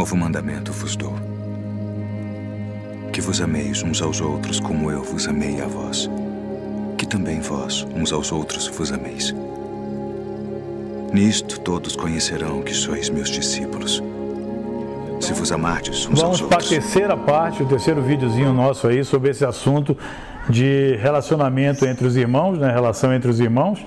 novo mandamento vos dou: que vos ameis uns aos outros como eu vos amei a vós, que também vós uns aos outros vos ameis. Nisto todos conhecerão que sois meus discípulos. Se vos amardes uns Vamos aos para a outros. terceira parte, o terceiro videozinho nosso aí sobre esse assunto de relacionamento entre os irmãos, né? Relação entre os irmãos.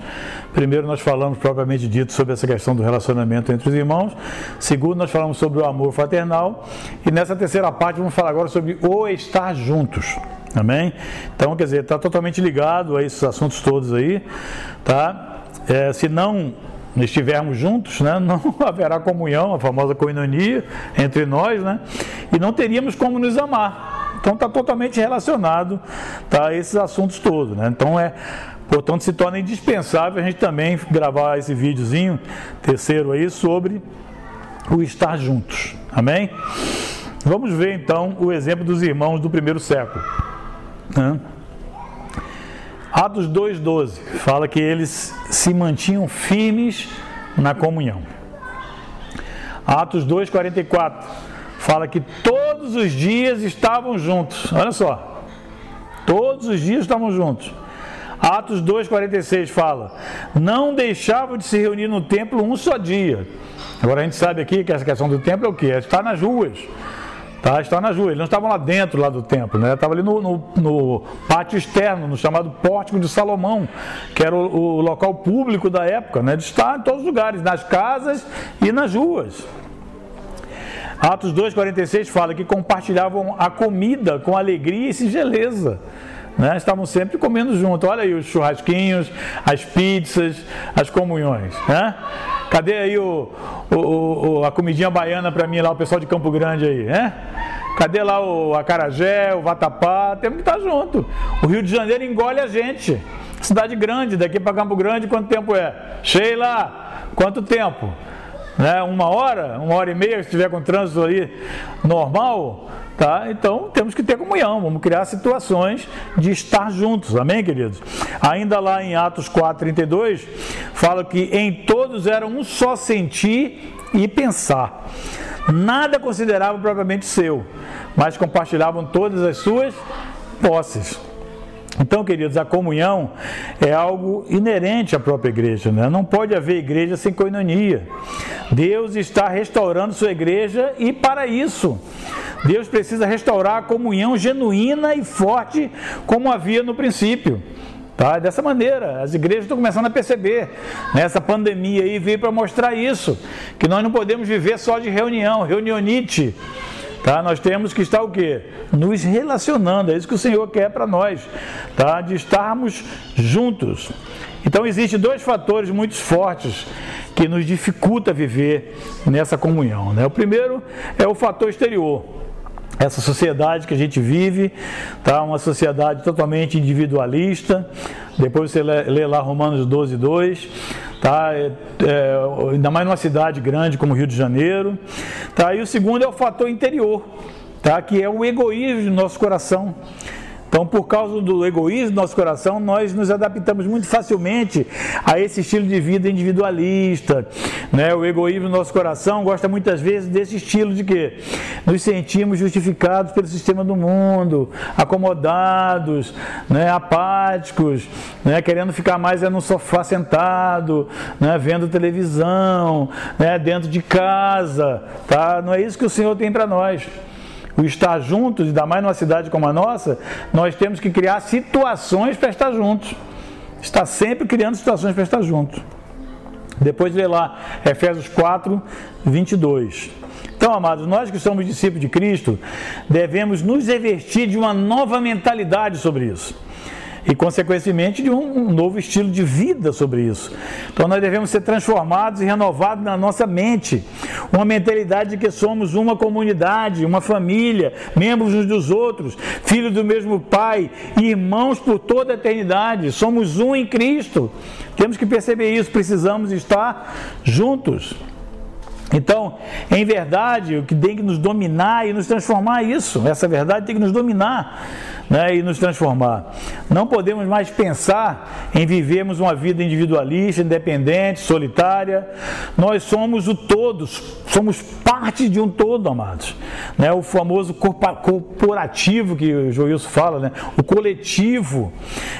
Primeiro nós falamos propriamente dito sobre essa questão do relacionamento entre os irmãos. Segundo nós falamos sobre o amor fraternal e nessa terceira parte vamos falar agora sobre o estar juntos. Amém? Então, quer dizer, está totalmente ligado a esses assuntos todos aí, tá? É, se não estivermos juntos, né, não haverá comunhão, a famosa coinonia entre nós, né, e não teríamos como nos amar. Então está totalmente relacionado tá, a esses assuntos todos. Né? Então é, portanto, se torna indispensável a gente também gravar esse videozinho terceiro aí sobre o estar juntos. Amém? Vamos ver então o exemplo dos irmãos do primeiro século. né? Atos 2,12 fala que eles se mantinham firmes na comunhão. Atos 2,44 fala que todos os dias estavam juntos. Olha só, todos os dias estavam juntos. Atos 2,46 fala: não deixavam de se reunir no templo um só dia. Agora a gente sabe aqui que essa questão do templo é o que? É estar nas ruas. Tá, está nas ruas. Eles não estavam lá dentro lá do templo, né? Estavam ali no, no, no pátio externo, no chamado Pórtico de Salomão, que era o, o local público da época, né? De estar em todos os lugares, nas casas e nas ruas. Atos 2,46 fala que compartilhavam a comida com alegria e singeleza. Né? Estavam sempre comendo junto. Olha aí os churrasquinhos, as pizzas, as comunhões. Né? Cadê aí o, o, o- a comidinha baiana para mim lá, o pessoal de Campo Grande aí, né? Cadê lá o acarajé, o vatapá? Temos que estar junto. O Rio de Janeiro engole a gente. Cidade grande, daqui para Campo Grande, quanto tempo é? Sheila, quanto tempo? Né? Uma hora, uma hora e meia, se estiver com trânsito ali normal, tá? Então temos que ter comunhão, vamos criar situações de estar juntos, amém, queridos? Ainda lá em Atos 4,32, fala que em todos era um só sentir e pensar. Nada consideravam propriamente seu, mas compartilhavam todas as suas posses. Então, queridos, a comunhão é algo inerente à própria igreja, né? Não pode haver igreja sem coinonia. Deus está restaurando sua igreja e para isso, Deus precisa restaurar a comunhão genuína e forte como havia no princípio. Tá? Dessa maneira, as igrejas estão começando a perceber. Né? Essa pandemia aí veio para mostrar isso, que nós não podemos viver só de reunião, reunionite. Tá? Nós temos que estar o quê? Nos relacionando, é isso que o Senhor quer para nós, tá? de estarmos juntos. Então existem dois fatores muito fortes que nos dificulta viver nessa comunhão. Né? O primeiro é o fator exterior. Essa sociedade que a gente vive, tá? uma sociedade totalmente individualista. Depois você lê, lá Romanos 12, 2. Tá? É, é, ainda mais numa cidade grande como Rio de Janeiro. Tá? E o segundo é o fator interior, tá? que é o egoísmo do nosso coração. Então, por causa do egoísmo do nosso coração, nós nos adaptamos muito facilmente a esse estilo de vida individualista. Né? O egoísmo do nosso coração gosta muitas vezes desse estilo de que nos sentimos justificados pelo sistema do mundo, acomodados, né? apáticos, né? querendo ficar mais é no sofá sentado, né? vendo televisão, né? dentro de casa. Tá? Não é isso que o Senhor tem para nós o estar juntos, ainda mais numa cidade como a nossa, nós temos que criar situações para estar juntos. Está sempre criando situações para estar juntos. Depois lê lá Efésios 4, 22. Então, amados, nós que somos discípulos de Cristo, devemos nos revestir de uma nova mentalidade sobre isso e, consequentemente, de um, um, novo estilo de vida sobre isso. Então, nós devemos ser transformados e renovados na nossa mente, uma mentalidade de que somos uma comunidade, uma família, membros uns dos outros, filhos do mesmo Pai, irmãos por toda a eternidade, somos um em Cristo. Temos que perceber isso, precisamos estar juntos. Então, em verdade, o que tem que nos dominar e nos transformar é isso. Essa verdade tem que nos dominar. né, e nos transformar. Não podemos mais pensar em vivermos uma vida individualista, independente, solitária. Nós somos o todos, somos parte de um todo, amados. Né, o famoso corporativo que o Joilson fala, né, o coletivo.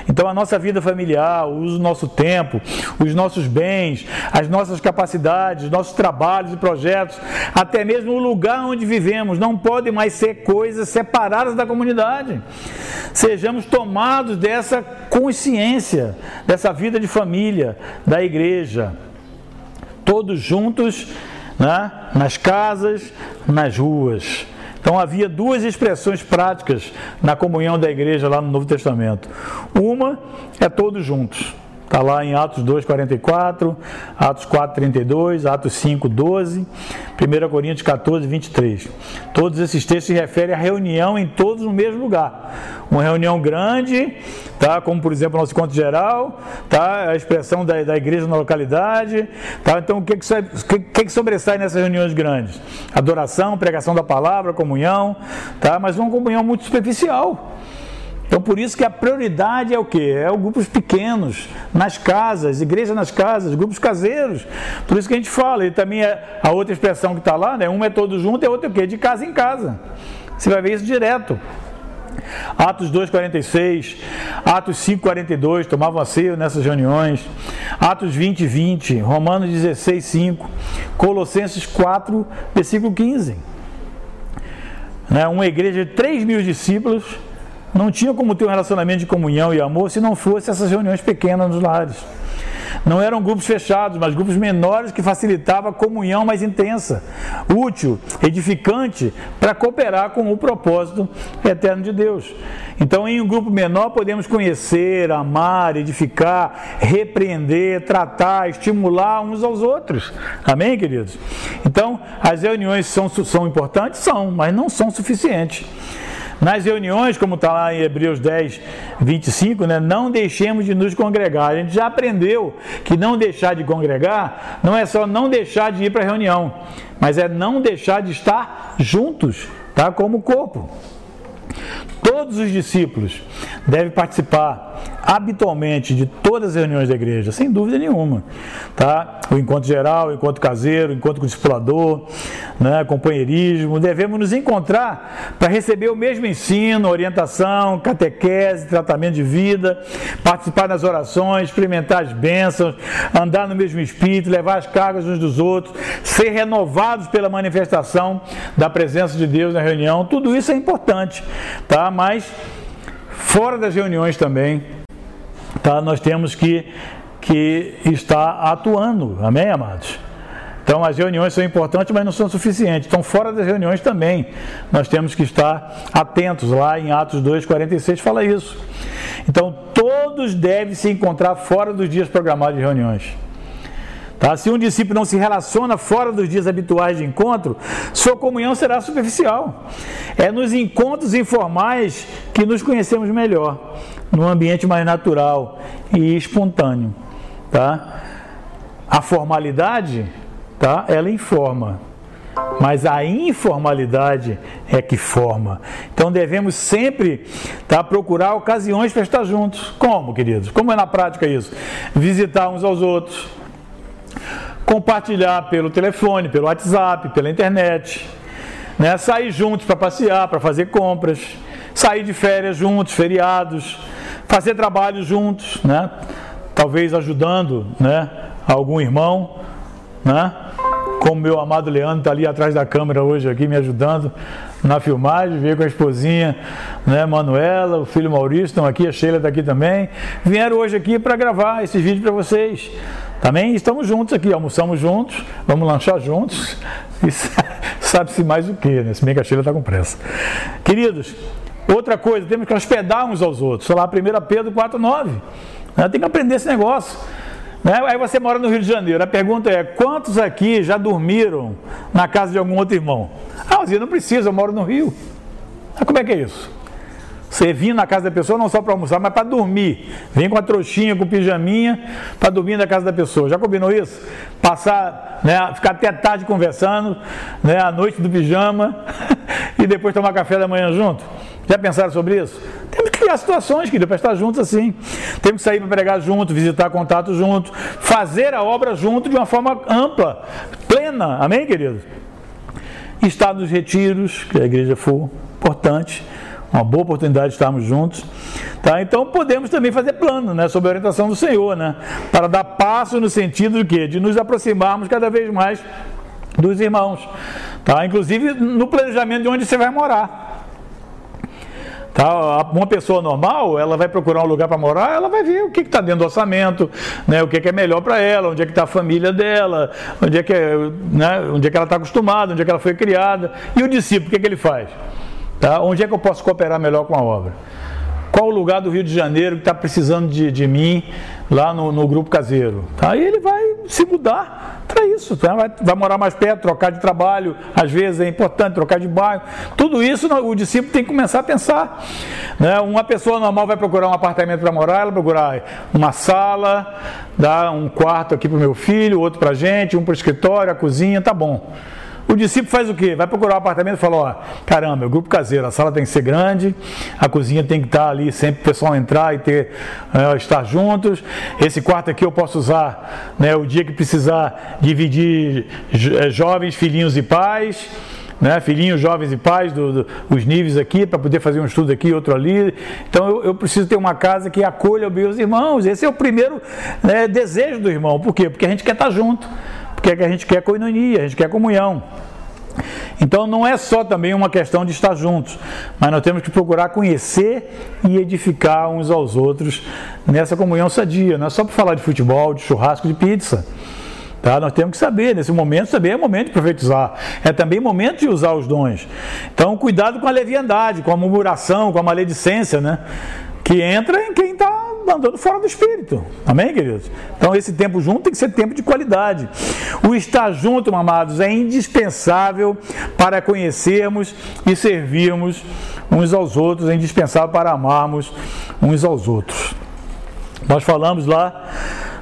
Então, a nossa vida familiar, o nosso tempo, os nossos bens, as nossas capacidades, nossos trabalhos projetos, até mesmo o lugar onde vivemos, não podem mais ser coisas separadas da comunidade. Sejamos tomados dessa consciência, dessa vida de família, da igreja, todos juntos né, nas casas, nas ruas. Então havia duas expressões práticas na comunhão da igreja lá no Novo Testamento. Uma é todos juntos. Está lá em Atos 2,44, Atos 4,32, Atos 5,12, 1 Coríntios 14, 23. Todos esses textos se referem à reunião em todos no mesmo lugar. Uma reunião grande, tá? como por exemplo o nosso encontro geral, tá? a expressão da, da igreja na localidade. Tá? Então o que, que, que, que sobressai nessas reuniões grandes? Adoração, pregação da palavra, comunhão, tá? mas uma comunhão muito superficial. Então por isso que a prioridade é o que? É os grupos pequenos, nas casas, igreja nas casas, grupos caseiros. Por isso que a gente fala, e também é a outra expressão que está lá, né? Um é todo junto e a outra é o quê? De casa em casa. Você vai ver isso direto. Atos 2,46, Atos 5,42, tomavam a ceia nessas reuniões, Atos 20, 20, Romanos 16, 5, Colossenses 4, versículo 15. Né? Uma igreja de 3 mil discípulos não tinha como ter um relacionamento de comunhão e amor se não fosse essas reuniões pequenas nos lares. Não eram grupos fechados, mas grupos menores que facilitavam a comunhão mais intensa, útil, edificante para cooperar com o propósito eterno de Deus. Então, em um grupo menor, podemos conhecer, amar, edificar, repreender, tratar, estimular uns aos outros. Amém, queridos? Então, as reuniões são, são importantes? São, mas não são suficientes. Nas reuniões, como está lá em Hebreus 10, 25, né, não deixemos de nos congregar. A gente já aprendeu que não deixar de congregar não é só não deixar de ir para a reunião, mas é não deixar de estar juntos, tá? como corpo. Todos os discípulos devem participar habitualmente de todas as reuniões da igreja, sem dúvida nenhuma. Tá? O encontro geral, o encontro caseiro, o encontro com o discipulador, né? companheirismo. Devemos nos encontrar para receber o mesmo ensino, orientação, catequese, tratamento de vida, participar das orações, experimentar as bênçãos, andar no mesmo espírito, levar as cargas uns dos outros, ser renovados pela manifestação da presença de Deus na reunião. Tudo isso é importante, tá? Mas fora das reuniões também, tá? Nós temos que que estar atuando. Amém, amados? Então as reuniões são importantes, mas não são suficientes. Então, fora das reuniões também, nós temos que estar atentos. Lá em Atos 2,46 fala isso. Então, todos devem se encontrar fora dos dias programados de reuniões. Tá? Se um discípulo não se relaciona fora dos dias habituais de encontro, sua comunhão será superficial. É nos encontros informais que nos conhecemos melhor, num ambiente mais natural e espontâneo. Tá? A formalidade, tá? ela informa, mas a informalidade é que forma. Então devemos sempre tá, procurar ocasiões para estar juntos. Como, queridos? Como é na prática isso? Visitar uns aos outros compartilhar pelo telefone, pelo WhatsApp, pela internet, né? sair juntos para passear, para fazer compras, sair de férias juntos, feriados, fazer trabalho juntos, né? talvez ajudando né? algum irmão, né? como meu amado Leandro está ali atrás da câmera hoje aqui me ajudando na filmagem, veio com a esposinha, né, Manuela, o filho Maurício estão aqui, a Sheila está aqui também. Vieram hoje aqui para gravar esses vídeos para vocês. Também estamos juntos aqui, almoçamos juntos, vamos lanchar juntos. E sabe-se mais o que, né? Se bem que a Sheila está com pressa. Queridos, outra coisa, temos que hospedar uns aos outros. Sei lá, 1 Pedro 4,9. Né? Tem que aprender esse negócio. Né? Aí você mora no Rio de Janeiro. A pergunta é: quantos aqui já dormiram na casa de algum outro irmão? Ah, mas não preciso, eu moro no Rio. Mas como é que é isso? Você vir na casa da pessoa não só para almoçar, mas para dormir. Vem com a trouxinha, com pijaminha, para dormir na casa da pessoa. Já combinou isso? Passar, né, ficar até tarde conversando, né, a noite do pijama e depois tomar café da manhã junto? Já pensaram sobre isso? Tem Temos que criar situações, querido, para estar juntos assim. Temos que sair para pregar junto, visitar contato junto, fazer a obra junto de uma forma ampla, plena. Amém, querido? Estar nos retiros, que a igreja for importante uma boa oportunidade de estarmos juntos. Tá? Então podemos também fazer plano né, sob a orientação do Senhor, né, para dar passo no sentido de quê? De nos aproximarmos cada vez mais dos irmãos. Tá? Inclusive no planejamento de onde você vai morar. Tá? Uma pessoa normal, ela vai procurar um lugar para morar, ela vai ver o que está dentro do orçamento, né? o que, que é melhor para ela, onde é que está a família dela, onde é que, né? onde é que ela está acostumada, onde é que ela foi criada. E o discípulo, o que, que ele faz? Tá? Onde é que eu posso cooperar melhor com a obra? Qual o lugar do Rio de Janeiro que está precisando de, de mim lá no, no, grupo caseiro? Tá? Aí ele vai se mudar para isso, tá? vai, vai, morar mais perto, trocar de trabalho, às vezes é importante trocar de bairro. Tudo isso o discípulo tem que começar a pensar. Né? Uma pessoa normal vai procurar um apartamento para morar, ela procurar uma sala, dá um quarto aqui para o meu filho, outro para a gente, um para o escritório, a cozinha, tá bom. O discípulo faz o quê? Vai procurar o um apartamento e fala: ó, caramba, é grupo caseiro, a sala tem que ser grande, a cozinha tem que estar ali sempre o pessoal entrar e ter, é, estar juntos. Esse quarto aqui eu posso usar né, o dia que precisar dividir é, jovens, filhinhos e pais. Né, filhinhos, jovens e pais, do, do, os níveis aqui, para poder fazer um estudo aqui, outro ali. Então eu, eu, preciso ter uma casa que acolha meus irmãos. Esse é o primeiro né, desejo do irmão. Por quê? Porque a gente quer estar junto porque a gente quer coinonia, a gente quer comunhão. Então não é só também uma questão de estar juntos, mas nós temos que procurar conhecer e edificar uns aos outros nessa comunhão sadia. Não é só para falar de futebol, de churrasco, de pizza. Tá? Nós temos que saber, nesse momento também é momento de profetizar, é também momento de usar os dons. Então, cuidado com a leviandade, com a murmuração, com a maledicência, né? que entra em quem está andando fora do espírito. Amém, queridos? Então, esse tempo junto tem que ser tempo de qualidade. O estar junto, amados, é indispensável para conhecermos e servirmos uns aos outros, é indispensável para amarmos uns aos outros. Nós falamos lá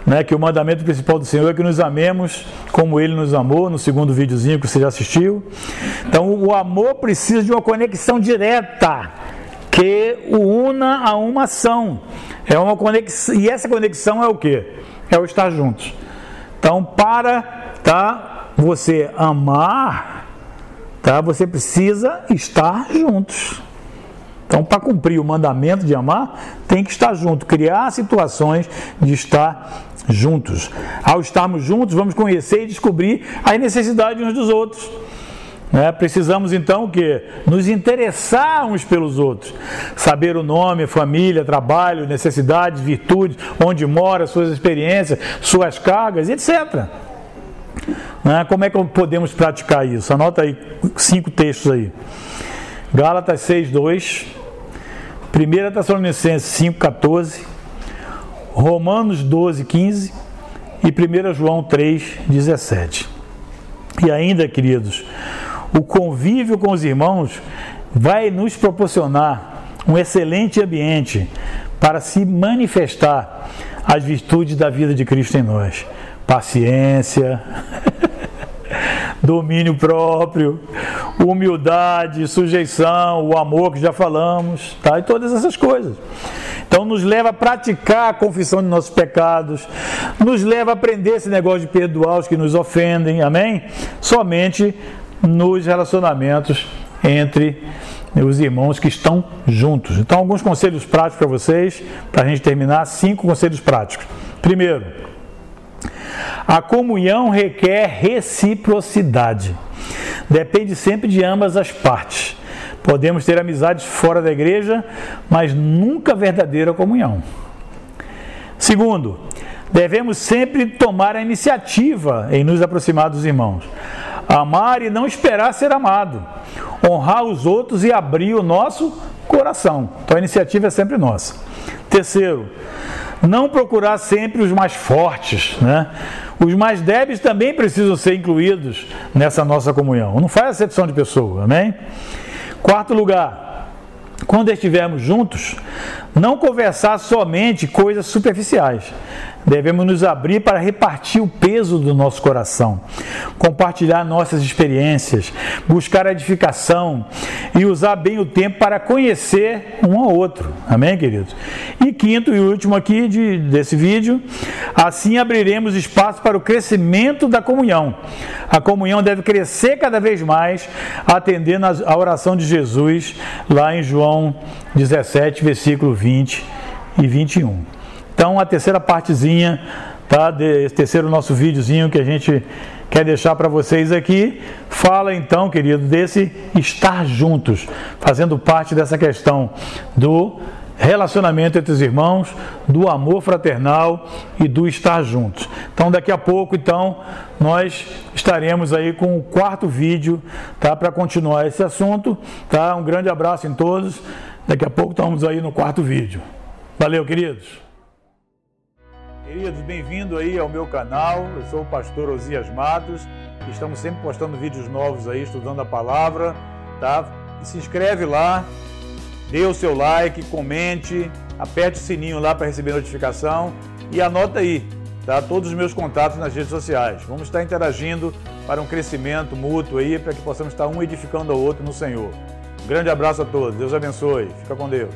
né, que o mandamento principal do Senhor é que nos amemos como Ele nos amou, no segundo videozinho que você já assistiu. Então, o amor precisa de uma conexão direta que o una a uma ação. É uma conexão, e essa conexão é o que? É o estar juntos. Então, para tá, você amar, tá, você precisa estar juntos. Então, para cumprir o mandamento de amar, tem que estar junto, criar situações de estar juntos. Ao estarmos juntos, vamos conhecer e descobrir as necessidades uns dos outros. Né? Precisamos então que nos interessar uns pelos outros, saber o nome, família, trabalho, necessidades, virtudes, onde mora, suas experiências, suas cargas, etc. Né? Como é que podemos praticar isso? Anota aí cinco textos aí. Gálatas 6:2, 1 Tessalonicenses 5:14, Romanos 12:15 e 1 João 3:17. E ainda, queridos, o convívio com os irmãos vai nos proporcionar um excelente ambiente para se manifestar as virtudes da vida de Cristo em nós. Paciência, domínio próprio, humildade, sujeição, o amor que já falamos, tá? E todas essas coisas. Então nos leva a praticar a confissão de nossos pecados, nos leva a aprender esse negócio de perdoar os que nos ofendem, amém? Somente nos relacionamentos entre os irmãos que estão juntos. Então, alguns conselhos práticos para vocês, para a gente terminar, cinco conselhos práticos. Primeiro, a comunhão requer reciprocidade. Depende sempre de ambas as partes. Podemos ter amizades fora da igreja, mas nunca verdadeira comunhão. Segundo, devemos sempre tomar a iniciativa em nos aproximar dos irmãos. Amar e não esperar ser amado. Honrar os outros e abrir o nosso coração. Então a iniciativa é sempre nossa. Terceiro, não procurar sempre os mais fortes, né? Os mais débeis também precisam ser incluídos nessa nossa comunhão. Não faz acepção de pessoa, amém? Quarto lugar, quando estivermos juntos, não conversar somente coisas superficiais. Devemos nos abrir para repartir o peso do nosso coração, compartilhar nossas experiências, buscar edificação e usar bem o tempo para conhecer um ao outro. Amém, queridos? E quinto e último aqui de, desse vídeo, assim abriremos espaço para o crescimento da comunhão. A comunhão deve crescer cada vez mais, atendendo a oração de Jesus lá em João 17, versículo 20 e 21. Então, a terceira partezinha, tá? Desse terceiro nosso videozinho que a gente quer deixar para vocês aqui, fala então, querido, desse estar juntos, fazendo parte dessa questão do relacionamento entre os irmãos, do amor fraternal e do estar juntos. Então, daqui a pouco, então, nós estaremos aí com o quarto vídeo, tá, para continuar esse assunto, tá? Um grande abraço em todos. Daqui a pouco estamos aí no quarto vídeo. Valeu, queridos. Queridos, bem-vindo aí ao meu canal. Eu sou o pastor Osias Matos. Estamos sempre postando vídeos novos aí, estudando a palavra, tá? Se inscreve lá, dê o seu like, comente, aperte o sininho lá para receber notificação e anota aí, tá? Todos os meus contatos nas redes sociais. Vamos estar interagindo para um crescimento mútuo aí, para que possamos estar um edificando ao outro no Senhor. Grande abraço a todos. Deus abençoe. Fica com Deus.